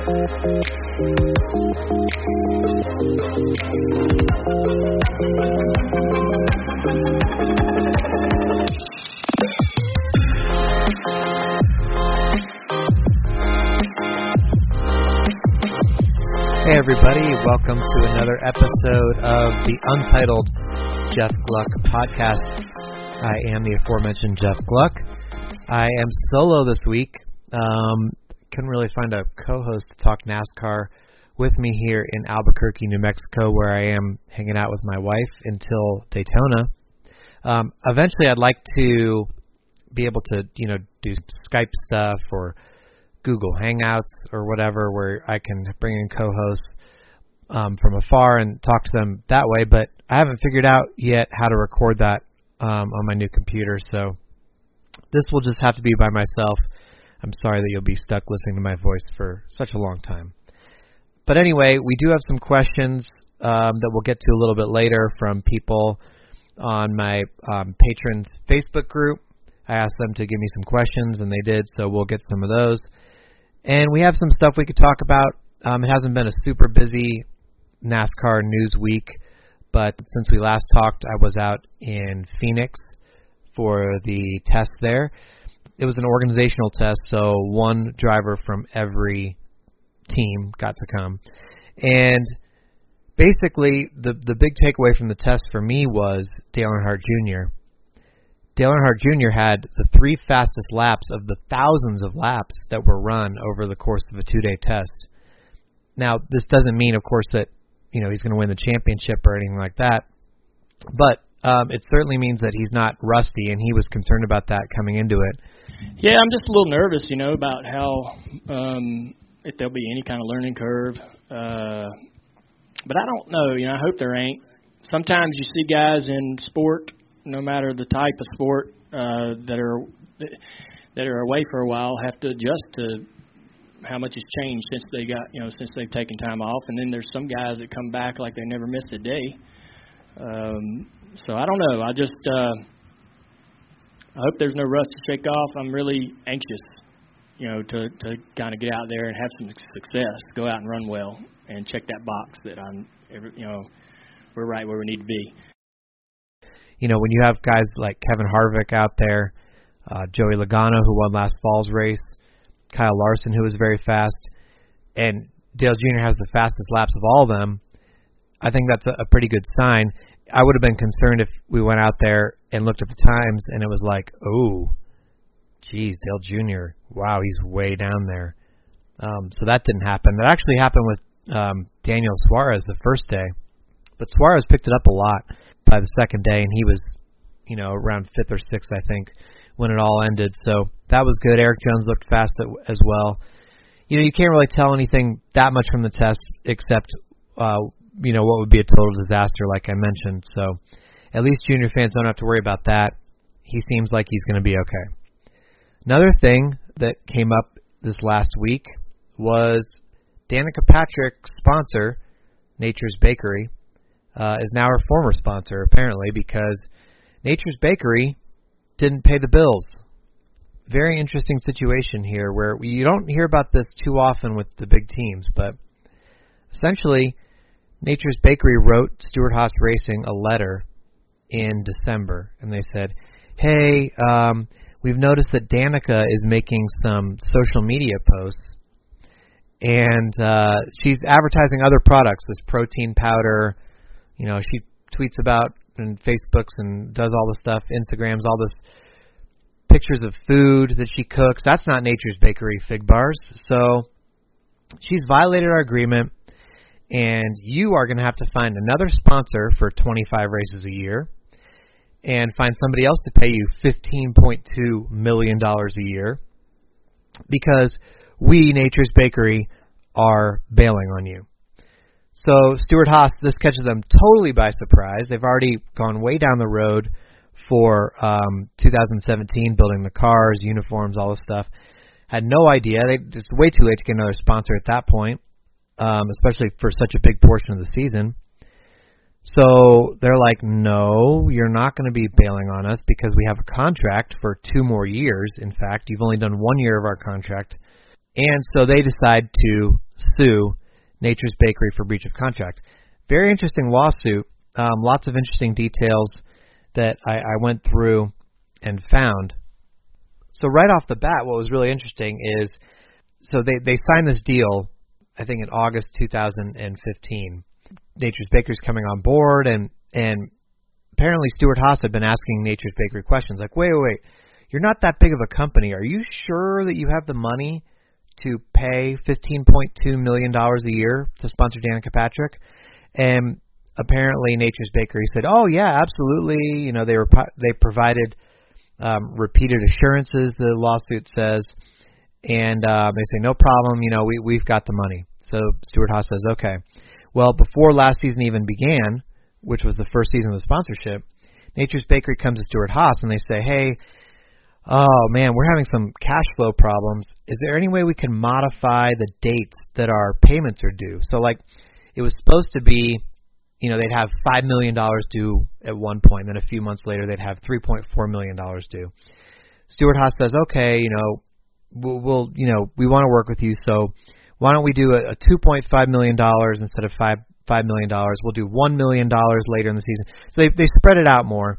Hey, everybody, welcome to another episode of the Untitled Jeff Gluck podcast. I am the aforementioned Jeff Gluck. I am solo this week. Um, couldn't really find a co host to talk NASCAR with me here in Albuquerque, New Mexico, where I am hanging out with my wife until Daytona. Um, eventually, I'd like to be able to, you know, do Skype stuff or Google Hangouts or whatever, where I can bring in co-hosts um, from afar and talk to them that way. But I haven't figured out yet how to record that um, on my new computer, so this will just have to be by myself. I'm sorry that you'll be stuck listening to my voice for such a long time. But anyway, we do have some questions um, that we'll get to a little bit later from people on my um, patrons Facebook group. I asked them to give me some questions, and they did, so we'll get some of those. And we have some stuff we could talk about. Um, it hasn't been a super busy NASCAR news week, but since we last talked, I was out in Phoenix for the test there. It was an organizational test, so one driver from every team got to come. And basically, the the big takeaway from the test for me was Dale Earnhardt Jr. Dale Earnhardt Jr. had the three fastest laps of the thousands of laps that were run over the course of a two-day test. Now, this doesn't mean, of course, that you know he's going to win the championship or anything like that, but um, it certainly means that he's not rusty, and he was concerned about that coming into it. Yeah, I'm just a little nervous, you know, about how um, if there'll be any kind of learning curve. Uh, but I don't know. You know, I hope there ain't. Sometimes you see guys in sport, no matter the type of sport, uh, that are that are away for a while, have to adjust to how much has changed since they got, you know, since they've taken time off. And then there's some guys that come back like they never missed a day. Um, so I don't know. I just uh, I hope there's no rust to shake off. I'm really anxious, you know, to to kind of get out there and have some success, go out and run well, and check that box that I'm, you know, we're right where we need to be. You know, when you have guys like Kevin Harvick out there, uh, Joey Logano who won last fall's race, Kyle Larson who was very fast, and Dale Jr. has the fastest laps of all of them. I think that's a, a pretty good sign. I would have been concerned if we went out there and looked at the times and it was like, oh, geez, Dale Jr. Wow, he's way down there. Um, so that didn't happen. That actually happened with um, Daniel Suarez the first day, but Suarez picked it up a lot by the second day, and he was, you know, around fifth or sixth, I think, when it all ended. So that was good. Erik Jones looked fast as well. You know, you can't really tell anything that much from the test except uh, you know what would be a total disaster, like I mentioned. So at least junior fans don't have to worry about that. He seems like he's going to be okay. Another thing that came up this last week was Danica Patrick's sponsor, Nature's Bakery, uh, is now her former sponsor apparently because Nature's Bakery didn't pay the bills. Very interesting situation here where you don't hear about this too often with the big teams, but essentially Nature's Bakery wrote Stewart-Haas Racing a letter in December, and they said, "Hey, um, we've noticed that Danica is making some social media posts, and uh, she's advertising other products, this protein powder. You know, she tweets about and Facebooks and does all the stuff, Instagrams, all this." Pictures of food that she cooks. That's not Nature's Bakery fig bars. So she's violated our agreement and you are going to have to find another sponsor for 25 races a year and find somebody else to pay you $15.2 million a year because we, Nature's Bakery, are bailing on you. So, Stewart-Haas, this catches them totally by surprise. They've already gone way down the road for um, 2017, building the cars, uniforms, all this stuff. Had no idea. They, it's way too late to get another sponsor at that point um, especially for such a big portion of the season. So they're like, no, you're not going to be bailing on us because we have a contract for two more years. In fact, you've only done one year of our contract. And so they decide to sue Nature's Bakery for breach of contract. Very interesting lawsuit. Um, lots of interesting details that I, I went through and found. So right off the bat, what was really interesting is, so they they signed this deal, I think in August 2015. Nature's Bakery's coming on board, and and apparently Stewart-Haas had been asking Nature's Bakery questions like, wait, wait, wait, you're not that big of a company. Are you sure that you have the money to pay $15.2 million a year to sponsor Danica Patrick? And apparently Nature's Bakery said, "Oh yeah, absolutely." You know, they were they provided um, repeated assurances. The lawsuit says, and uh, they say, "No problem. You know, we we've got the money." So Stewart-Haas says, "Okay." Well, before last season even began, which was the first season of the sponsorship, Nature's Bakery comes to Stewart-Haas and they say, "Hey, oh man, we're having some cash flow problems. Is there any way we can modify the dates that our payments are due?" So like, it was supposed to be, you know, they'd have five million dollars due at one point, and then a few months later they'd have three point four million dollars due. Stewart-Haas says, "Okay, you know, we'll, we'll you know, we want to work with you, so." Why don't we do a, a $2.5 million instead of five five million dollars. We'll do one million dollars later in the season. So they they spread it out more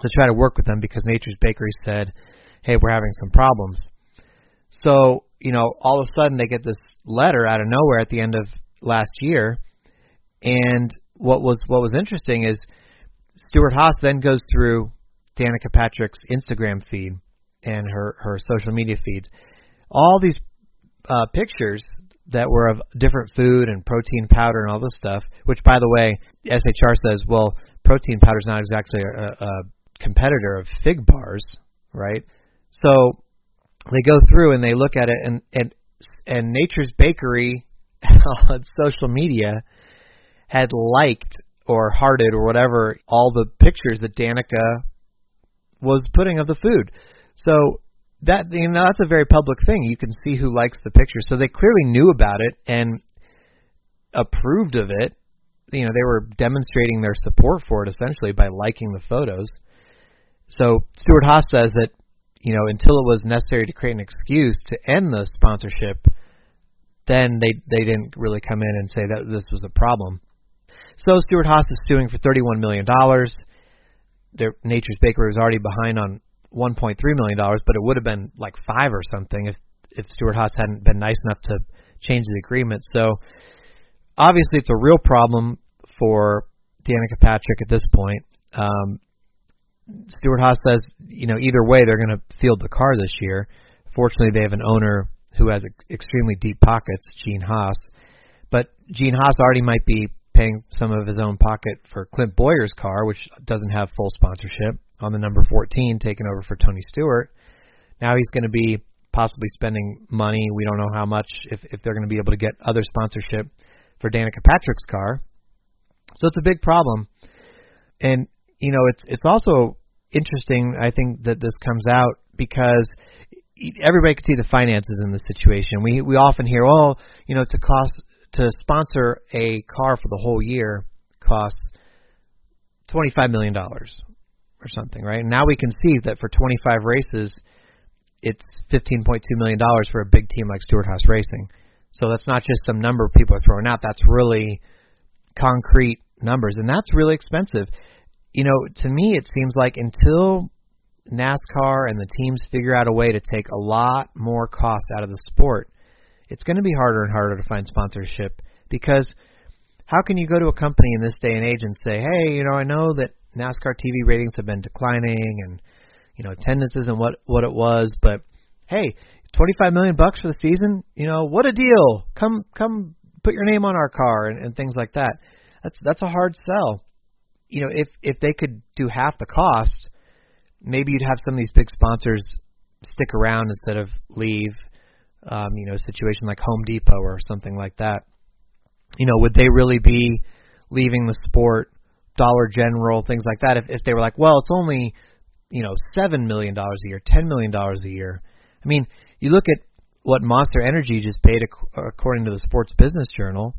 to try to work with them because Nature's Bakery said, "Hey, we're having some problems." So you know, all of a sudden they get this letter out of nowhere at the end of last year, and what was what was interesting is Stewart-Haas then goes through Danica Patrick's Instagram feed and her her social media feeds. All these uh, pictures that were of different food and protein powder and all this stuff. Which, by the way, SHR says, well, protein powder is not exactly a, a competitor of fig bars, right? So they go through and they look at it, and and and Nature's Bakery on social media had liked or hearted or whatever all the pictures that Danica was putting of the food. So that you know that's a very public thing. You can see who likes the picture, so they clearly knew about it and approved of it. You know, they were demonstrating their support for it essentially by liking the photos. So Stewart-Haas says that you know until it was necessary to create an excuse to end the sponsorship, then they they didn't really come in and say that this was a problem. So Stewart-Haas is suing for 31 million dollars. Their Nature's Bakery was already behind on 1.3 million dollars, but it would have been like five or something if if Stewart-Haas hadn't been nice enough to change the agreement. So obviously, it's a real problem for Danica Patrick at this point. Um, Stewart-Haas says, you know, either way, they're going to field the car this year. Fortunately, they have an owner who has extremely deep pockets, Gene Haas. But Gene Haas already might be paying some of his own pocket for Clint Bowyer's car, which doesn't have full sponsorship on the number 14, taking over for Tony Stewart. Now he's going to be possibly spending money. We don't know how much if if they're going to be able to get other sponsorship for Danica Patrick's car. So it's a big problem. And you know, it's it's also interesting I think that this comes out because everybody can see the finances in this situation. We we often hear, "Oh, you know, to cost to sponsor a car for the whole year costs $25 million or something, right? Now we can see that for 25 races, it's 15.2 million dollars for a big team like Stewart-Haas Racing. So that's not just some number people are throwing out. That's really concrete numbers, and that's really expensive. You know, to me, it seems like until NASCAR and the teams figure out a way to take a lot more cost out of the sport, it's going to be harder and harder to find sponsorship because how can you go to a company in this day and age and say, hey, you know, I know that NASCAR TV ratings have been declining, and you know attendance isn't what what it was. But hey, 25 million bucks for the season, you know what a deal! Come come put your name on our car and, and things like that. That's that's a hard sell. You know if if they could do half the cost, maybe you'd have some of these big sponsors stick around instead of leave. Um, you know, a situation like Home Depot or something like that. You know, would they really be leaving the sport Dollar General, things like that, if, if they were like, well, it's only, you know, seven million dollars a year, ten million dollars a year. I mean, you look at what Monster Energy just paid, according to the Sports Business Journal,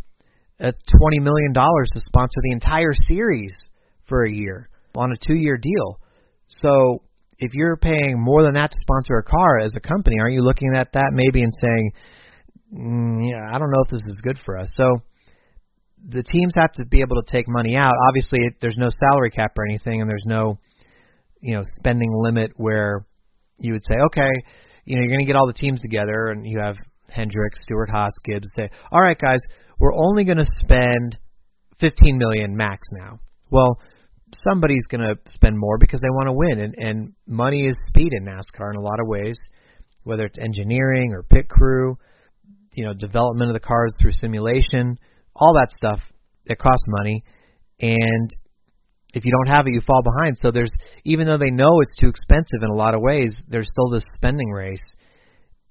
at twenty million dollars to sponsor the entire series for a year on a two-year deal. So if you're paying more than that to sponsor a car as a company, aren't you looking at that maybe and saying, mm, yeah, I don't know if this is good for us. So the teams have to be able to take money out. Obviously, there's no salary cap or anything, and there's no you know spending limit where you would say, okay, you know, you're going to get all the teams together, and you have Hendrick, Stewart Haas, Gibbs say, all right, guys, we're only going to spend 15 million max now. Well, somebody's going to spend more because they want to win, and and money is speed in NASCAR in a lot of ways, whether it's engineering or pit crew, you know, development of the cars through simulation all that stuff it costs money and if you don't have it you fall behind. So there's even though they know it's too expensive in a lot of ways there's still this spending race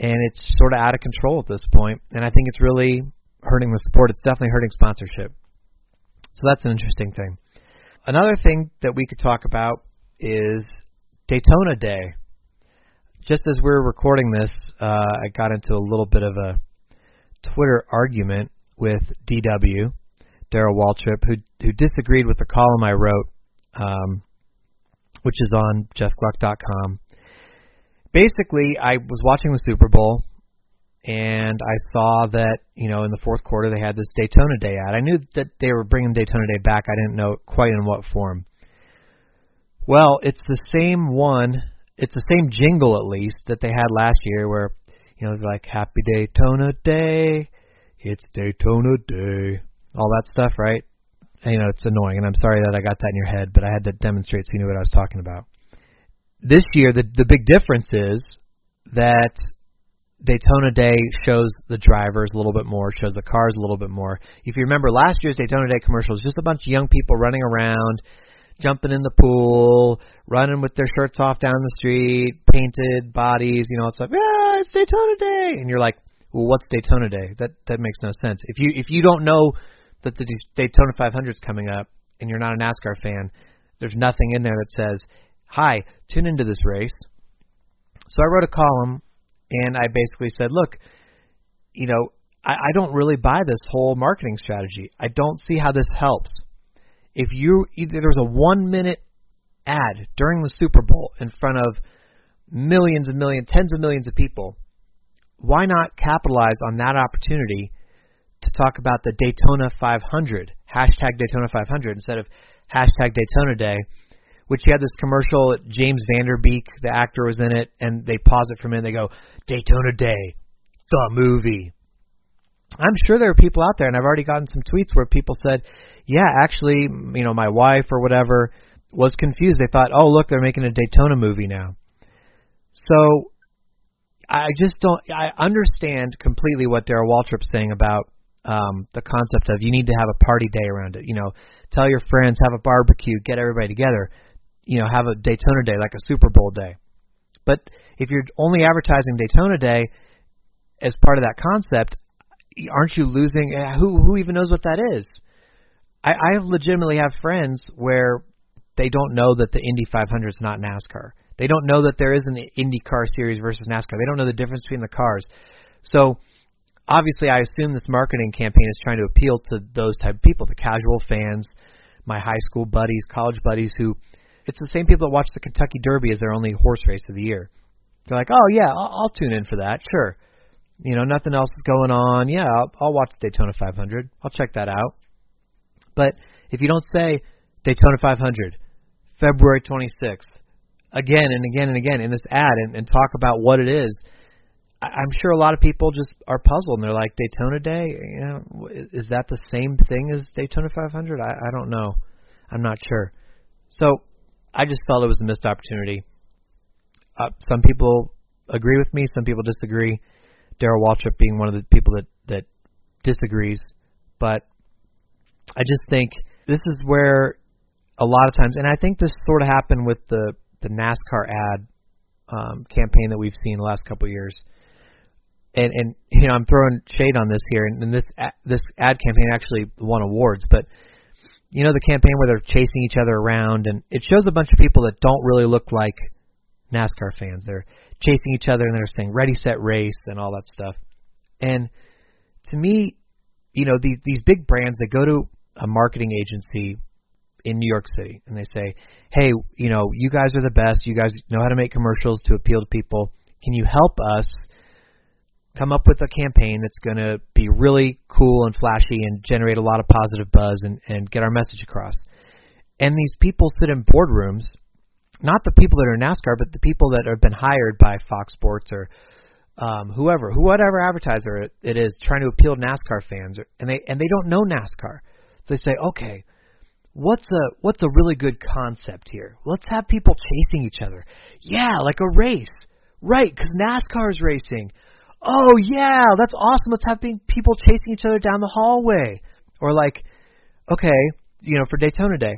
and it's sort of out of control at this point and i think it's really hurting the sport. It's definitely hurting sponsorship. So that's an interesting thing. Another thing that we could talk about is daytona day. Just as we are recording this uh, i got into a little bit of a twitter argument with DW, Darrell Waltrip, who who disagreed with the column I wrote, um, which is on jeffgluck.com. Basically, I was watching the Super Bowl, and I saw that you know in the fourth quarter they had this Daytona Day ad. I knew that they were bringing Daytona Day back. I didn't know quite in what form. Well, it's the same one. It's the same jingle at least that they had last year, where you know like Happy Daytona Day, it's Daytona Day, all that stuff, right? And, you know, it's annoying, and I'm sorry that I got that in your head, but I had to demonstrate so you knew what I was talking about. This year, the the big difference is that Daytona Day shows the drivers a little bit more, shows the cars a little bit more. If you remember last year's Daytona Day commercial was just a bunch of young people running around, jumping in the pool, running with their shirts off down the street, painted bodies, you know, it's like, yeah, it's Daytona Day, and you're like, well, what's Daytona Day? That that makes no sense. If you if you don't know that the Daytona 500 is coming up and you're not a NASCAR fan, there's nothing in there that says, "Hi, tune into this race." So I wrote a column and I basically said, "Look, you know, I, I don't really buy this whole marketing strategy. I don't see how this helps. If you either there's a one minute ad during the Super Bowl in front of millions and millions, tens of millions of people." Why not capitalize on that opportunity to talk about the Daytona 500, hashtag Daytona 500, instead of hashtag Daytona Day, which you had this commercial, James Van Der Beek, the actor was in it, and they pause it for a minute, they go, Daytona Day, the movie. I'm sure there are people out there, and I've already gotten some tweets where people said, yeah, actually, you know, my wife or whatever was confused. They thought, oh, look, they're making a Daytona movie now. So I just don't. I understand completely what Darrell Waltrip's saying about um, the concept of you need to have a party day around it. You know, tell your friends, have a barbecue, get everybody together. You know, have a Daytona day like a Super Bowl day. But if you're only advertising Daytona Day as part of that concept, aren't you losing? Eh, who who even knows what that is? I, I legitimately have friends where they don't know that the Indy 500 is not NASCAR. They don't know that there is an IndyCar series versus NASCAR. They don't know the difference between the cars. So obviously, I assume this marketing campaign is trying to appeal to those type of people, the casual fans, my high school buddies, college buddies who it's the same people that watch the Kentucky Derby as their only horse race of the year. They're like, oh yeah, I'll, I'll tune in for that, sure. You know, nothing else is going on. Yeah, I'll, I'll watch Daytona 500. I'll check that out. But if you don't say Daytona 500, February 26th, again and again and again in this ad and, and talk about what it is, I'm sure a lot of people just are puzzled and they're like Daytona Day. You know, is that the same thing as Daytona 500? I, I don't know. I'm not sure. So I just felt it was a missed opportunity. Uh, some people agree with me, some people disagree. Darrell Waltrip being one of the people that that disagrees, but I just think this is where a lot of times, and I think this sort of happened with the the NASCAR ad um, campaign that we've seen the last couple of years. And and you know I'm throwing shade on this here, and, and this this ad campaign actually won awards, but you know the campaign where they're chasing each other around, and it shows a bunch of people that don't really look like NASCAR fans. They're chasing each other and they're saying "Ready, Set, Race" and all that stuff. And to me, you know these these big brands they go to a marketing agency in New York City and they say, "Hey, you know, you guys are the best. You guys know how to make commercials to appeal to people. Can you help us come up with a campaign that's going to be really cool and flashy and generate a lot of positive buzz and and get our message across?" And these people sit in boardrooms, not the people that are in NASCAR, but the people that have been hired by Fox Sports or um, whoever, whatever advertiser it, it is, trying to appeal to NASCAR fans, and they and they don't know NASCAR. So they say, okay, what's a what's a really good concept here? Let's have people chasing each other. Yeah, like a race, right? Because NASCAR is racing. Oh yeah, that's awesome. Let's have people chasing each other down the hallway. Or like, okay, you know, for Daytona Day,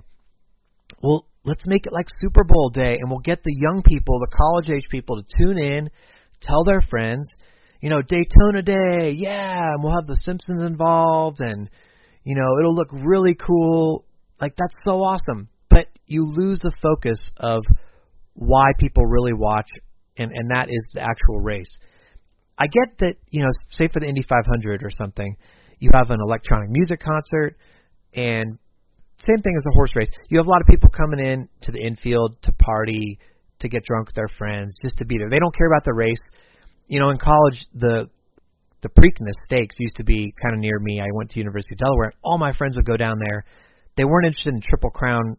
well, let's make it like Super Bowl day, and we'll get the young people, the college age people, to tune in, tell their friends. You know, Daytona Day, yeah, and we'll have the Simpsons involved, and you know, it'll look really cool. Like that's so awesome. But you lose the focus of why people really watch and and that is the actual race. I get that, you know, say for the Indy 500 or something, you have an electronic music concert and same thing as a horse race. You have a lot of people coming in to the infield to party, to get drunk with their friends, just to be there. They don't care about the race. You know, in college, the the Preakness Stakes used to be kind of near me. I went to University of Delaware. And all my friends would go down there. They weren't interested in Triple Crown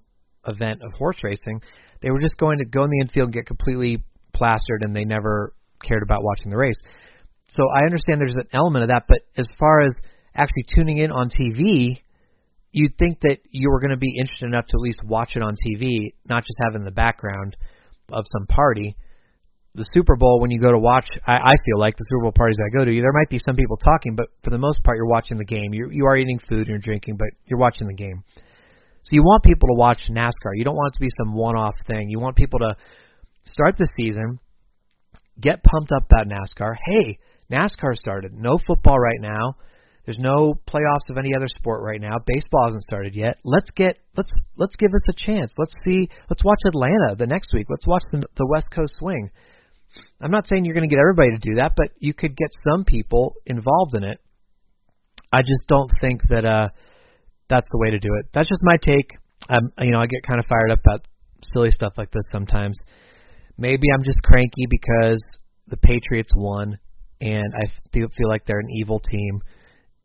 event of horse racing. They were just going to go in the infield and get completely plastered, and they never cared about watching the race. So I understand there's an element of that, but as far as actually tuning in on TV, you'd think that you were going to be interested enough to at least watch it on TV, not just have it in the background of some party the Super Bowl, when you go to watch, I, I feel like the Super Bowl parties I go to, there might be some people talking, but for the most part, you're watching the game. You you are eating food and you're drinking, but you're watching the game. So you want people to watch NASCAR. You don't want it to be some one-off thing. You want people to start the season, get pumped up about NASCAR. Hey, NASCAR started. No football right now. There's no playoffs of any other sport right now. Baseball hasn't started yet. Let's get let's let's give us a chance. Let's see. Let's watch Atlanta the next week. Let's watch the the West Coast swing. I'm not saying you're going to get everybody to do that, but you could get some people involved in it. I just don't think that uh that's the way to do it. That's just my take. Um, you know, I get kind of fired up about silly stuff like this sometimes. Maybe I'm just cranky because the Patriots won, and I feel like they're an evil team,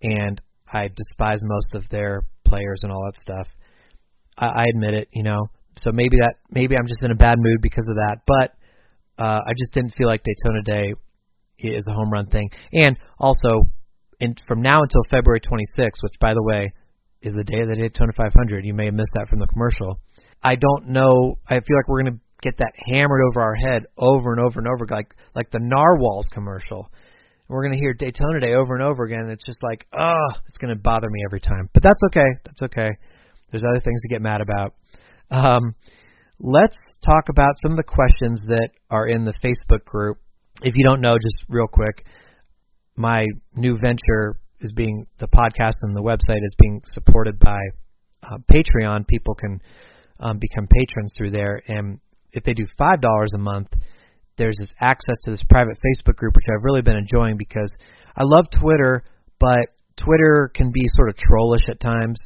and I despise most of their players and all that stuff. I, I admit it, you know. So maybe that maybe I'm just in a bad mood because of that. But uh, I just didn't feel like Daytona Day is a home run thing. And also, in, from now until February 26th, which by the way is the day of the Daytona 500, you may have missed that from the commercial. I don't know. I feel like we're going to get that hammered over our head over and over and over, like like the Narwhals commercial. We're going to hear Daytona Day over and over again. It's just like, oh, it's going to bother me every time. But that's okay. That's okay. There's other things to get mad about. Um, let's talk about some of the questions that are in the Facebook group. If you don't know, just real quick, my new venture is being the podcast and the website is being supported by uh, Patreon. People can um, become patrons through there, and if they do five dollars a month, there's this access to this private Facebook group, which I've really been enjoying because I love Twitter, but Twitter can be sort of trollish at times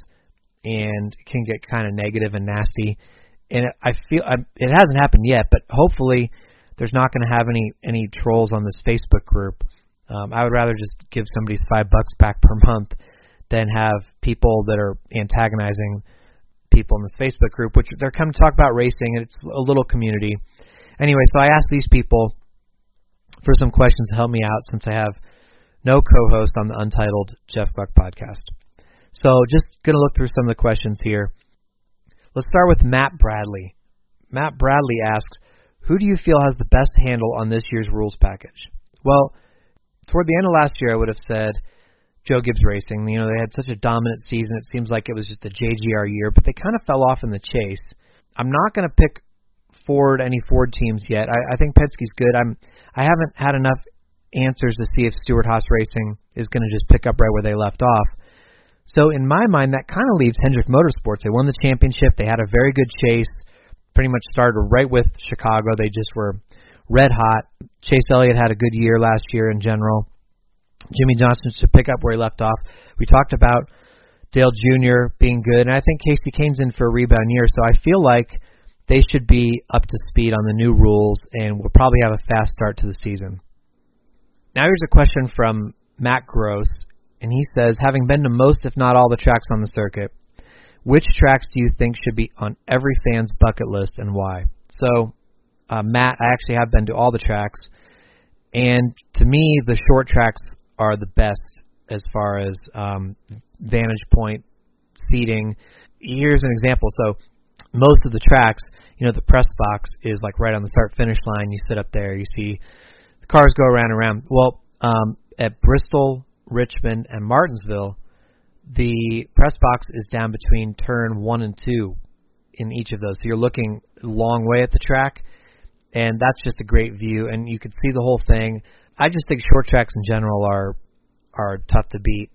and can get kind of negative and nasty and I feel I, it hasn't happened yet, but hopefully there's not going to have any any trolls on this Facebook group. Um, I would rather just give somebody five bucks back per month than have people that are antagonizing people in this Facebook group, which they're coming to talk about racing, and it's a little community. Anyway, so I asked these people for some questions to help me out since I have no co-host on the Untitled Jeff Gluck podcast. So just going to look through some of the questions here. Let's start with Matt Bradley. Matt Bradley asks, Who do you feel has the best handle on this year's rules package? Well, toward the end of last year, I would have said Joe Gibbs Racing. You know, they had such a dominant season. It seems like it was just a JGR year, but they kind of fell off in the chase. I'm not going to pick Ford any Ford teams yet. I, I think Penske's good. I'm I haven't had enough answers to see if Stewart-Haas Racing is going to just pick up right where they left off. So in my mind, that kind of leaves Hendrick Motorsports. They won the championship. They had a very good chase. Pretty much started right with Chicago. They just were red hot. Chase Elliott had a good year last year in general. Jimmie Johnson should pick up where he left off. We talked about Dale Jr. being good, and I think Kasey Kahne's in for a rebound year. So I feel like they should be up to speed on the new rules, and we'll probably have a fast start to the season. Now here's a question from Matt Gross, and he says, having been to most, if not all, the tracks on the circuit, which tracks do you think should be on every fan's bucket list and why? So, uh, Matt, I actually have been to all the tracks, and to me, the short tracks are the best as far as um, vantage point seating. Here's an example. So, most of the tracks, you know, the press box is like right on the start finish line. You sit up there, you see the cars go around and around. Well, um, at Bristol, Richmond, and Martinsville, the press box is down between turn one and two in each of those. So you're looking a long way at the track, and that's just a great view, and you can see the whole thing. I just think short tracks in general are are tough to beat.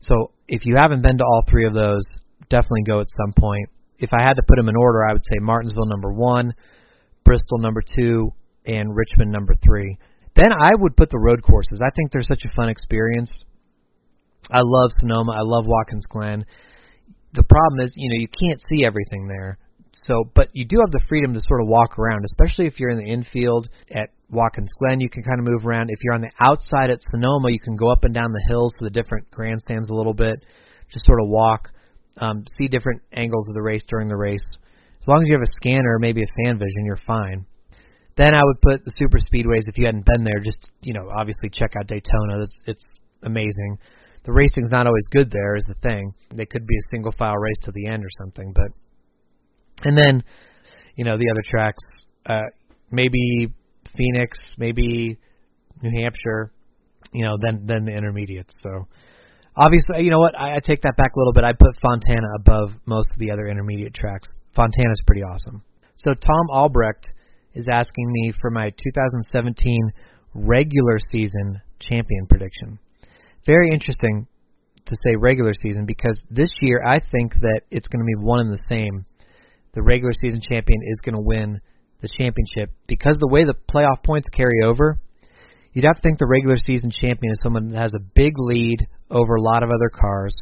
So if you haven't been to all three of those, definitely go at some point. If I had to put them in order, I would say Martinsville number one, Bristol number two, and Richmond number three. Then I would put the road courses. I think they're such a fun experience. I love Sonoma. I love Watkins Glen. The problem is, you know, you can't see everything there. So, but you do have the freedom to sort of walk around, especially if you're in the infield at Watkins Glen. You can kind of move around. If you're on the outside at Sonoma, you can go up and down the hills to the different grandstands a little bit, just sort of walk, um, see different angles of the race during the race. As long as you have a scanner, maybe a fan vision, you're fine. Then I would put the super speedways if you hadn't been there. Just you know, obviously check out Daytona. It's it's amazing. The racing's not always good there is the thing. They could be a single file race to the end or something, but and then you know the other tracks, uh, maybe Phoenix, maybe New Hampshire, you know, then then the intermediates. So obviously, you know what? I, I take that back a little bit. I put Fontana above most of the other intermediate tracks. Fontana's pretty awesome. So Tom Albrecht is asking me for my 2017 regular season champion prediction. Very interesting to say regular season because this year I think that it's going to be one and the same. The regular season champion is going to win the championship because the way the playoff points carry over, you'd have to think the regular season champion is someone that has a big lead over a lot of other cars,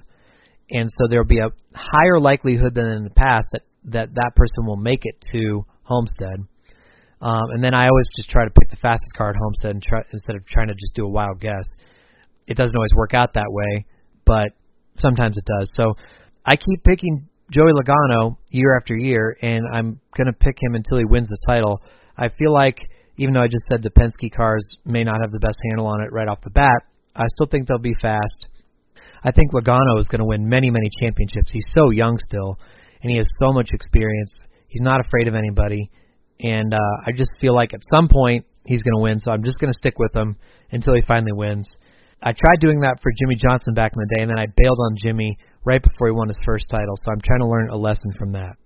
and so there'll be a higher likelihood than in the past that that that person will make it to Homestead. Um, and then I always just try to pick the fastest car at Homestead and try, instead of trying to just do a wild guess. It doesn't always work out that way, but sometimes it does. So I keep picking Joey Logano year after year, and I'm going to pick him until he wins the title. I feel like, even though I just said the Penske cars may not have the best handle on it right off the bat, I still think they'll be fast. I think Logano is going to win many, many championships. He's so young still, and he has so much experience. He's not afraid of anybody and uh, I just feel like at some point he's going to win. So I'm just going to stick with him until he finally wins. I tried doing that for Jimmie Johnson back in the day, and then I bailed on Jimmie right before he won his first title. So I'm trying to learn a lesson from that.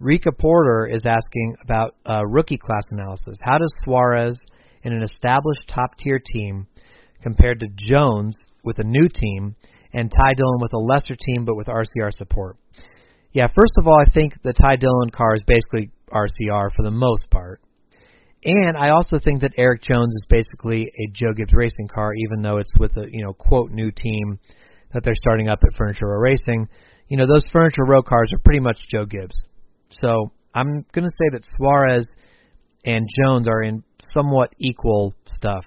Rika Porter is asking about uh, rookie class analysis. How does Suarez in an established top tier team compared to Jones with a new team and Ty Dillon with a lesser team but with RCR support? Yeah, first of all, I think the Ty Dillon car is basically RCR for the most part. And I also think that Erik Jones is basically a Joe Gibbs racing car, even though it's with a you know quote new team that they're starting up at Furniture Row Racing. You know those Furniture Row cars are pretty much Joe Gibbs. So I'm going to say that Suarez and Jones are in somewhat equal stuff.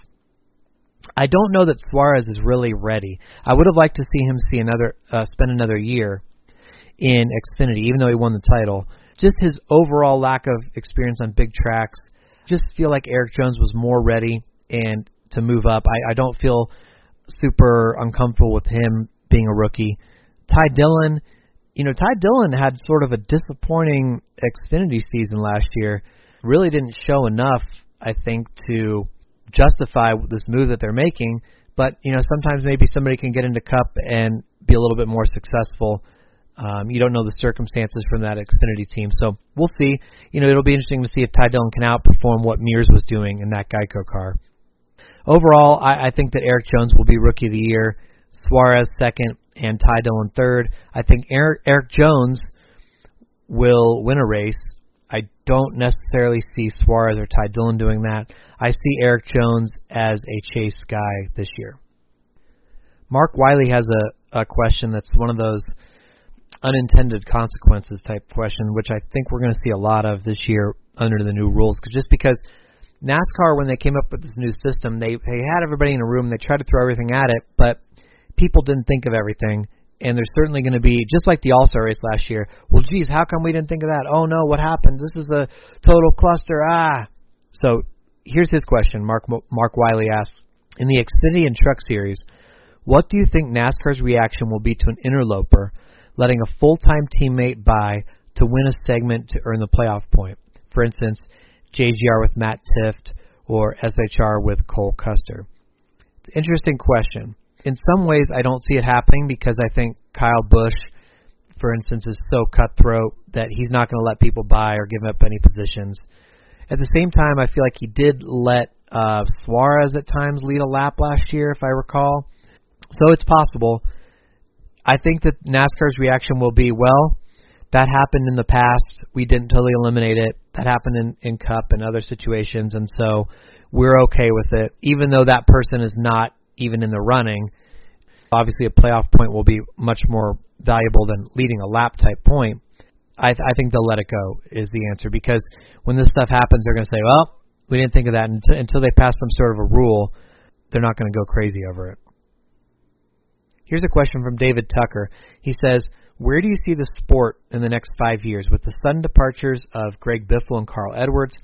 I don't know that Suarez is really ready. I would have liked to see him see another uh, spend another year in Xfinity, even though he won the title just his overall lack of experience on big tracks. Just feel like Erik Jones was more ready and to move up. I, I don't feel super uncomfortable with him being a rookie. Ty Dillon, you know, Ty Dillon had sort of a disappointing Xfinity season last year. Really didn't show enough, I think, to justify this move that they're making. But you know, sometimes maybe somebody can get into Cup and be a little bit more successful um, you don't know the circumstances from that Xfinity team, so we'll see. You know, it'll be interesting to see if Ty Dillon can outperform what Mears was doing in that Geico car. Overall, I, I think that Erik Jones will be Rookie of the Year, Suarez second, and Ty Dillon third. I think Erik, Erik Jones will win a race. I don't necessarily see Suarez or Ty Dillon doing that. I see Erik Jones as a chase guy this year. Mark Wiley has a, a question that's one of those unintended consequences type question, which I think we're going to see a lot of this year under the new rules. Just because NASCAR, when they came up with this new system, they they had everybody in a room, they tried to throw everything at it, but people didn't think of everything. And there's certainly going to be just like the All Star race last year. Well, geez, how come we didn't think of that? Oh no, what happened? This is a total cluster. Ah. So here's his question. Mark Mark Wiley asks in the Xfinity and Truck Series, what do you think NASCAR's reaction will be to an interloper letting a full-time teammate by to win a segment to earn the playoff point? For instance, JGR with Matt Tifft or SHR with Cole Custer. It's an interesting question. In some ways, I don't see it happening because I think Kyle Busch, for instance, is so cutthroat that he's not going to let people by or give up any positions. At the same time, I feel like he did let uh, Suarez at times lead a lap last year, if I recall. So it's possible. I think that NASCAR's reaction will be, well, that happened in the past. We didn't totally eliminate it. That happened in, in Cup and other situations, and so we're okay with it, even though that person is not even in the running. Obviously, a playoff point will be much more valuable than leading a lap type point. I, th- I think they'll let it go is the answer because when this stuff happens, they're going to say, "Well, we didn't think of that." Until, until they pass some sort of a rule, they're not going to go crazy over it. Here's a question from David Tucker. He says, "Where do you see the sport in the next five years with the sudden departures of Greg Biffle and Carl Edwards?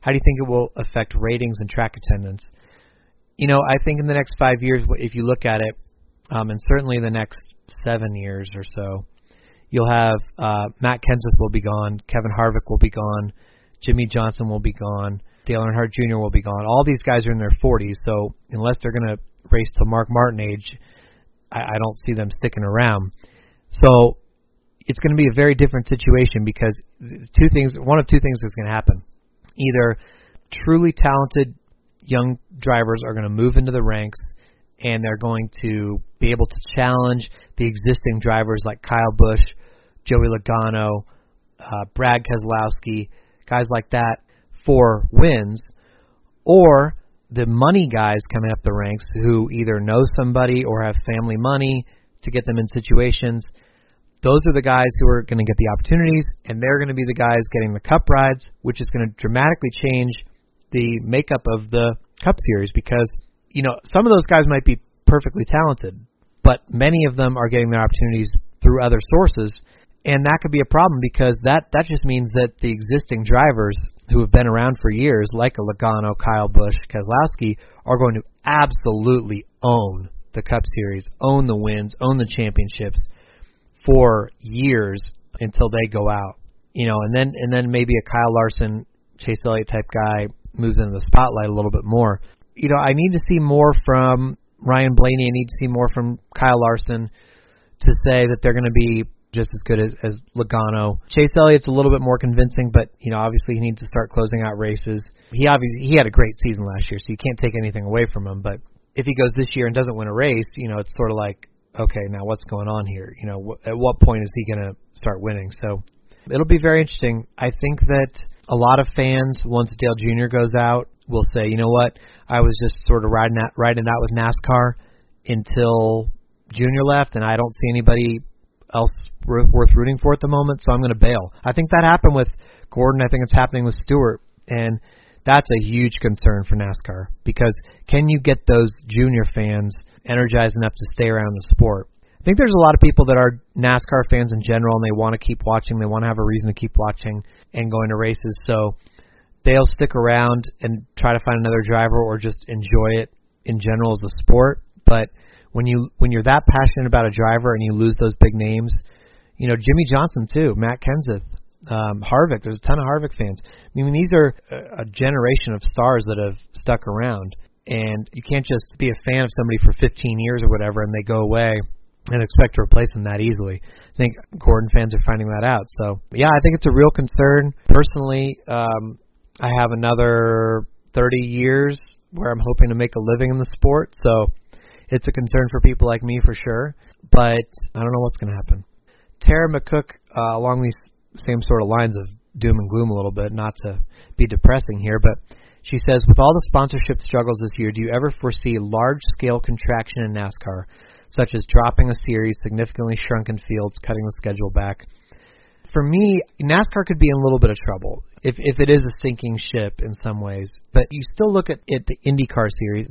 How do you think it will affect ratings and track attendance?" You know, I think in the next five years, if you look at it, um, and certainly the next seven years or so, you'll have uh, Matt Kenseth will be gone, Kevin Harvick will be gone, Jimmie Johnson will be gone, Dale Earnhardt Jr. will be gone. All these guys are in their 40s, so unless they're going to race to Mark Martin age, I, I don't see them sticking around. So it's going to be a very different situation because two things, one of two things is going to happen. Either truly talented young drivers are going to move into the ranks and they're going to be able to challenge the existing drivers like Kyle Busch, Joey Logano, uh, Brad Keselowski, guys like that for wins, or the money guys coming up the ranks who either know somebody or have family money to get them in situations. Those are the guys who are going to get the opportunities, and they're going to be the guys getting the cup rides, which is going to dramatically change the makeup of the Cup Series because you know some of those guys might be perfectly talented, but many of them are getting their opportunities through other sources, and that could be a problem because that that just means that the existing drivers who have been around for years, like a Logano, Kyle Busch, Keselowski, are going to absolutely own the Cup Series, own the wins, own the championships for years until they go out. You know, and then and then maybe a Kyle Larson, Chase Elliott type guy moves into the spotlight a little bit more. You know, I need to see more from Ryan Blaney. I need to see more from Kyle Larson to say that they're going to be just as good as, as Logano. Chase Elliott's a little bit more convincing, but you know, obviously he needs to start closing out races. He obviously he had a great season last year, so you can't take anything away from him. But if he goes this year and doesn't win a race, you know, it's sort of like, okay, now what's going on here? You know, wh- at what point is he going to start winning? So it'll be very interesting. I think that a lot of fans, once Dale Jr. goes out, will say, you know what, I was just sort of riding that riding out with NASCAR until Junior left, and I don't see anybody else worth rooting for at the moment, so I'm going to bail. I think that happened with Gordon. I think it's happening with Stewart, and that's a huge concern for NASCAR because can you get those junior fans energized enough to stay around the sport? I think there's a lot of people that are NASCAR fans in general, and they want to keep watching. They want to have a reason to keep watching and going to races. So they'll stick around and try to find another driver or just enjoy it in general as a sport. But when you when you're that passionate about a driver and you lose those big names, you know Jimmie Johnson too, Matt Kenseth, um, Harvick. There's a ton of Harvick fans. I mean, these are a generation of stars that have stuck around, and you can't just be a fan of somebody for 15 years or whatever and they go away and expect to replace them that easily. I think Gordon fans are finding that out. So yeah, I think it's a real concern. Personally, um, I have another 30 years where I'm hoping to make a living in the sport. So it's a concern for people like me for sure. But I don't know what's going to happen. Tara McCook, uh, along these same sort of lines of doom and gloom a little bit, not to be depressing here, but she says, with all the sponsorship struggles this year, do you ever foresee large scale contraction in NASCAR? Such as dropping a series, significantly shrunken fields, cutting the schedule back. For me, NASCAR could be in a little bit of trouble if if it is a sinking ship in some ways. But you still look at the IndyCar series,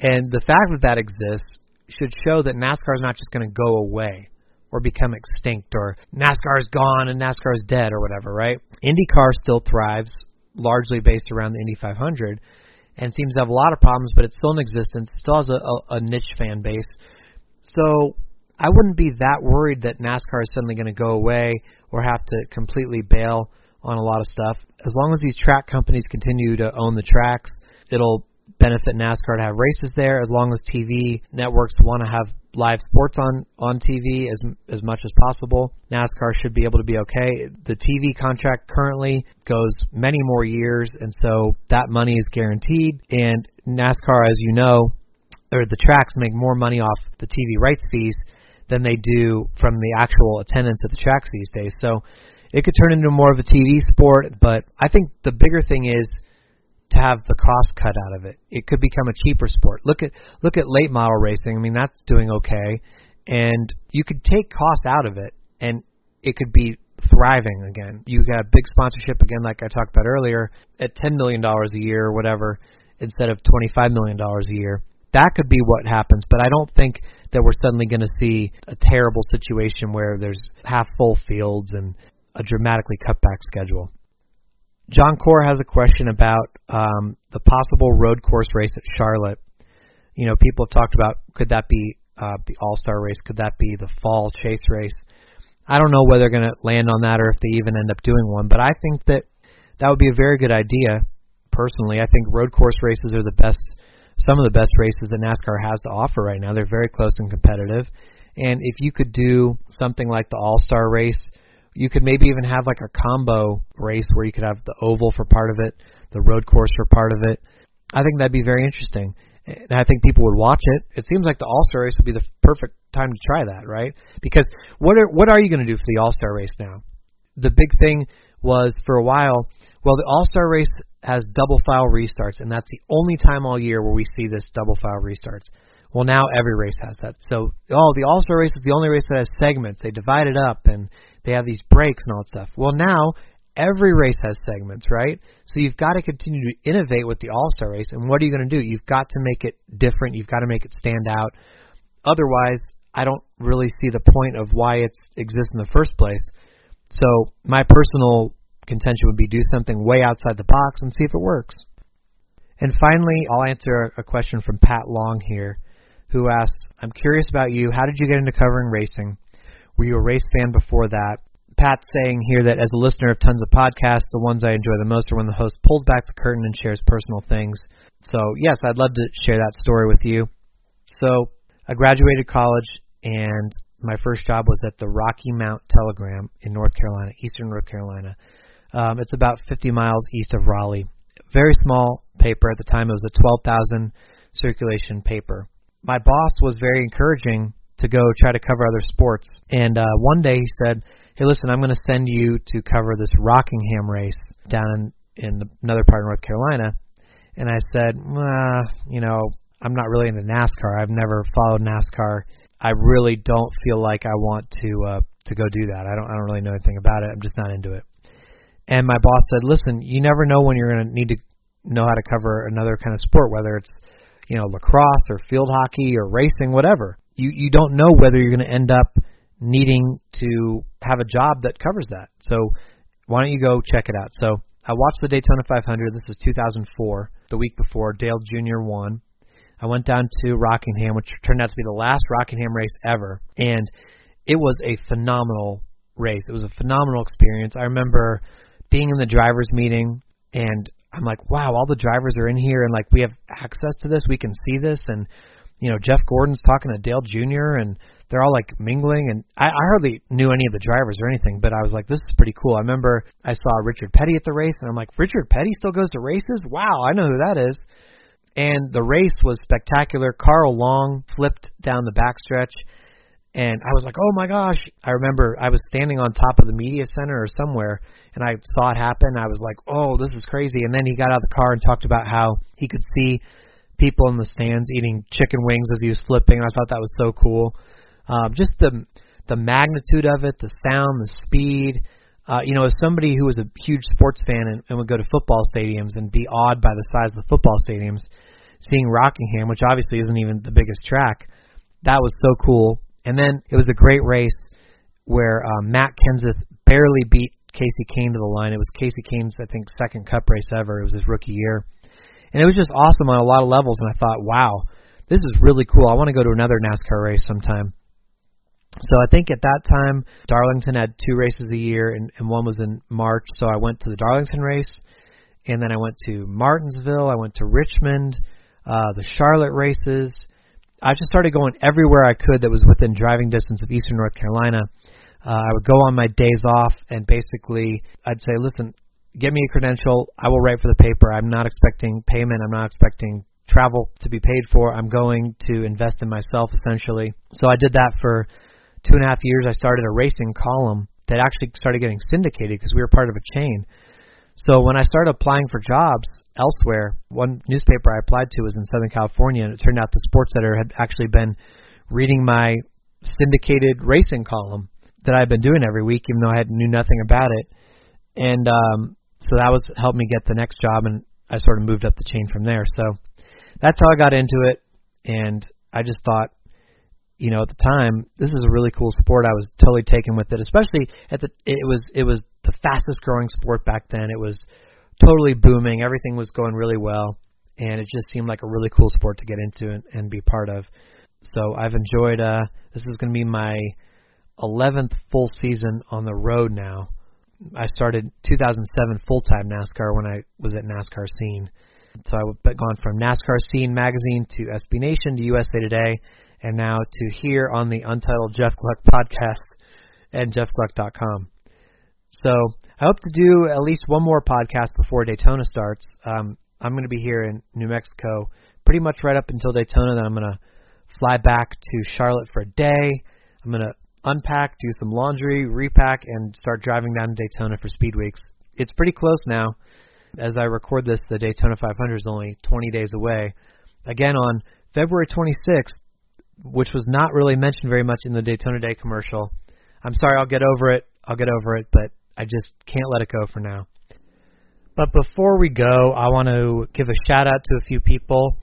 and the fact that that exists should show that NASCAR is not just going to go away or become extinct or NASCAR is gone and NASCAR is dead or whatever, right? IndyCar still thrives largely based around the Indy 500 and seems to have a lot of problems, but it's still in existence, still has a, a, a niche fan base. So I wouldn't be that worried that NASCAR is suddenly going to go away or have to completely bail on a lot of stuff. As long as these track companies continue to own the tracks, it'll benefit NASCAR to have races there. As long as TV networks want to have live sports on on TV as as much as possible, NASCAR should be able to be okay. The TV contract currently goes many more years, and so that money is guaranteed. And NASCAR, as you know, or the tracks make more money off the TV rights fees than they do from the actual attendance at the tracks these days. So it could turn into more of a TV sport, but I think the bigger thing is to have the cost cut out of it. It could become a cheaper sport. Look at look at late model racing. I mean, that's doing okay, and you could take cost out of it, and it could be thriving again. You got a big sponsorship again, like I talked about earlier, at ten million dollars a year or whatever, instead of twenty five million dollars a year. That could be what happens, but I don't think that we're suddenly going to see a terrible situation where there's half full fields and a dramatically cut back schedule. John Core has a question about um, the possible road course race at Charlotte. You know, people have talked about could that be uh, the All Star race? Could that be the fall chase race? I don't know whether they're going to land on that or if they even end up doing one, but I think that that would be a very good idea. Personally, I think road course races are the best, some of the best races that NASCAR has to offer right now. They're very close and competitive, and if you could do something like the All Star race you could maybe even have like a combo race where you could have the oval for part of it, the road course for part of it. I think that'd be very interesting. And I think people would watch it. It seems like the All Star race would be the perfect time to try that, right? Because what are what are you going to do for the All Star race now? The big thing was for a while. Well, the All Star race has double file restarts, and that's the only time all year where we see this double file restarts. Well, now every race has that. So, oh, the All Star race is the only race that has segments. They divide it up and they have these breaks and all that stuff. Well, now every race has segments, right? So you've got to continue to innovate with the All Star race. And what are you going to do? You've got to make it different. You've got to make it stand out. Otherwise, I don't really see the point of why it exists in the first place. So my personal contention would be do something way outside the box and see if it works. And finally, I'll answer a question from Pat Long here who asks, I'm curious about you. How did you get into covering racing? Were you a race fan before that? Pat's saying here that as a listener of tons of podcasts, the ones I enjoy the most are when the host pulls back the curtain and shares personal things. So, yes, I'd love to share that story with you. So, I graduated college, and my first job was at the Rocky Mount Telegram in North Carolina, Eastern North Carolina. Um, it's about 50 miles east of Raleigh. Very small paper at the time. It was a 12,000 circulation paper my boss was very encouraging to go try to cover other sports. And uh, one day he said, "Hey, listen, I'm going to send you to cover this Rockingham race down in, in another part of North Carolina." And I said, uh, "You know, I'm not really into NASCAR. I've never followed NASCAR. I really don't feel like I want to uh, to go do that. I don't I don't really know anything about it. I'm just not into it." And my boss said, "Listen, you never know when you're going to need to know how to cover another kind of sport, whether it's you know, lacrosse or field hockey or racing, whatever. You you don't know whether you're going to end up needing to have a job that covers that. So why don't you go check it out? So I watched the Daytona 500. This is 2004, the week before Dale Jr. won. I went down to Rockingham, which turned out to be the last Rockingham race ever, and it was a phenomenal race. It was a phenomenal experience. I remember being in the drivers' meeting and I'm like, wow, all the drivers are in here and like we have access to this, we can see this and you know, Jeff Gordon's talking to Dale Jr. and they're all like mingling and I, I hardly knew any of the drivers or anything, but I was like, this is pretty cool. I remember I saw Richard Petty at the race and I'm like, Richard Petty still goes to races? Wow, I know who that is. And the race was spectacular. Carl Long flipped down the backstretch and I was like, "Oh my gosh!" I remember I was standing on top of the media center or somewhere, and I saw it happen. I was like, "Oh, this is crazy!" And then he got out of the car and talked about how he could see people in the stands eating chicken wings as he was flipping. I thought that was so cool. Um, just the the magnitude of it, the sound, the speed. Uh, you know, as somebody who was a huge sports fan and, and would go to football stadiums and be awed by the size of the football stadiums, seeing Rockingham, which obviously isn't even the biggest track, that was so cool. And then it was a great race where uh, Matt Kenseth barely beat Kasey Kahne to the line. It was Kasey Kahne's, I think, second Cup race ever. It was his rookie year, and it was just awesome on a lot of levels. And I thought, wow, this is really cool. I want to go to another NASCAR race sometime. So I think at that time, Darlington had two races a year, and, and one was in March. So I went to the Darlington race, and then I went to Martinsville. I went to Richmond, uh, the Charlotte races. I just started going everywhere I could that was within driving distance of Eastern North Carolina. Uh, I would go on my days off and basically I'd say, listen, get me a credential. I will write for the paper. I'm not expecting payment. I'm not expecting travel to be paid for. I'm going to invest in myself essentially. So I did that for two and a half years. I started a racing column that actually started getting syndicated because we were part of a chain. So when I started applying for jobs elsewhere, one newspaper I applied to was in Southern California, and it turned out the Sports Editor had actually been reading my syndicated racing column that I've been doing every week, even though I had knew nothing about it. And um, so that was helped me get the next job, and I sort of moved up the chain from there. So that's how I got into it, and I just thought, you know, at the time, this is a really cool sport. I was totally taken with it, especially at the it was it was the fastest growing sport back then. It was totally booming. Everything was going really well, and it just seemed like a really cool sport to get into and, and be part of. So I've enjoyed. uh This is going to be my 11th full season on the road now. I started 2007 full time NASCAR when I was at NASCAR Scene. So I've gone from NASCAR Scene magazine to SB Nation to USA Today, and now to here on the Untitled Jeff Gluck podcast and jeffgluck.com. So I hope to do at least one more podcast before Daytona starts. Um, I'm going to be here in New Mexico pretty much right up until Daytona. Then I'm going to fly back to Charlotte for a day. I'm going to unpack, do some laundry, repack, and start driving down to Daytona for Speed Weeks. It's pretty close now. As I record this, the Daytona 500 is only 20 days away. Again, on February 26th, which was not really mentioned very much in the Daytona Day commercial. I'm sorry, I'll get over it. I'll get over it, but I just can't let it go for now. But before we go, I want to give a shout out to a few people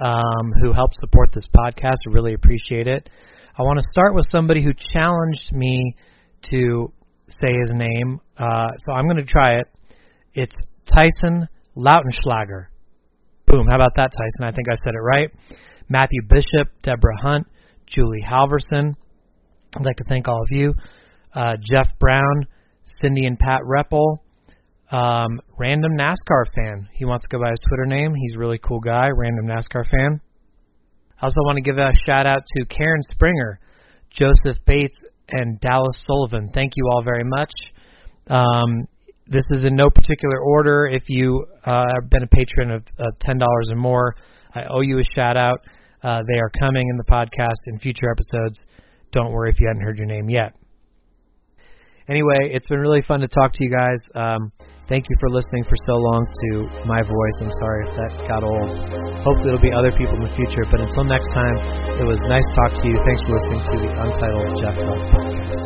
um, who help support this podcast. I really appreciate it. I want to start with somebody who challenged me to say his name, uh, so I'm going to try it. It's Tyson Lautenschlager. Boom, how about that, Tyson? I think I said it right. Matthew Bishop, Deborah Hunt, Julie Halverson. I'd like to thank all of you. Uh, Jeff Brown, Cindy and Pat Reppel, um, random NASCAR fan. He wants to go by his Twitter name. He's a really cool guy, random NASCAR fan. I also want to give a shout out to Karen Springer, Joseph Bates, and Dallas Sullivan. Thank you all very much. Um, this is in no particular order. If you uh, have been a patron of uh, $10 or more, I owe you a shout out. Uh, they are coming in the podcast in future episodes. Don't worry if you hadn't heard your name yet. Anyway, it's been really fun to talk to you guys. Um, thank you for listening for so long to my voice. I'm sorry if that got old. Hopefully, it'll be other people in the future. But until next time, it was nice to talk to you. Thanks for listening to the Untitled Jeff podcast.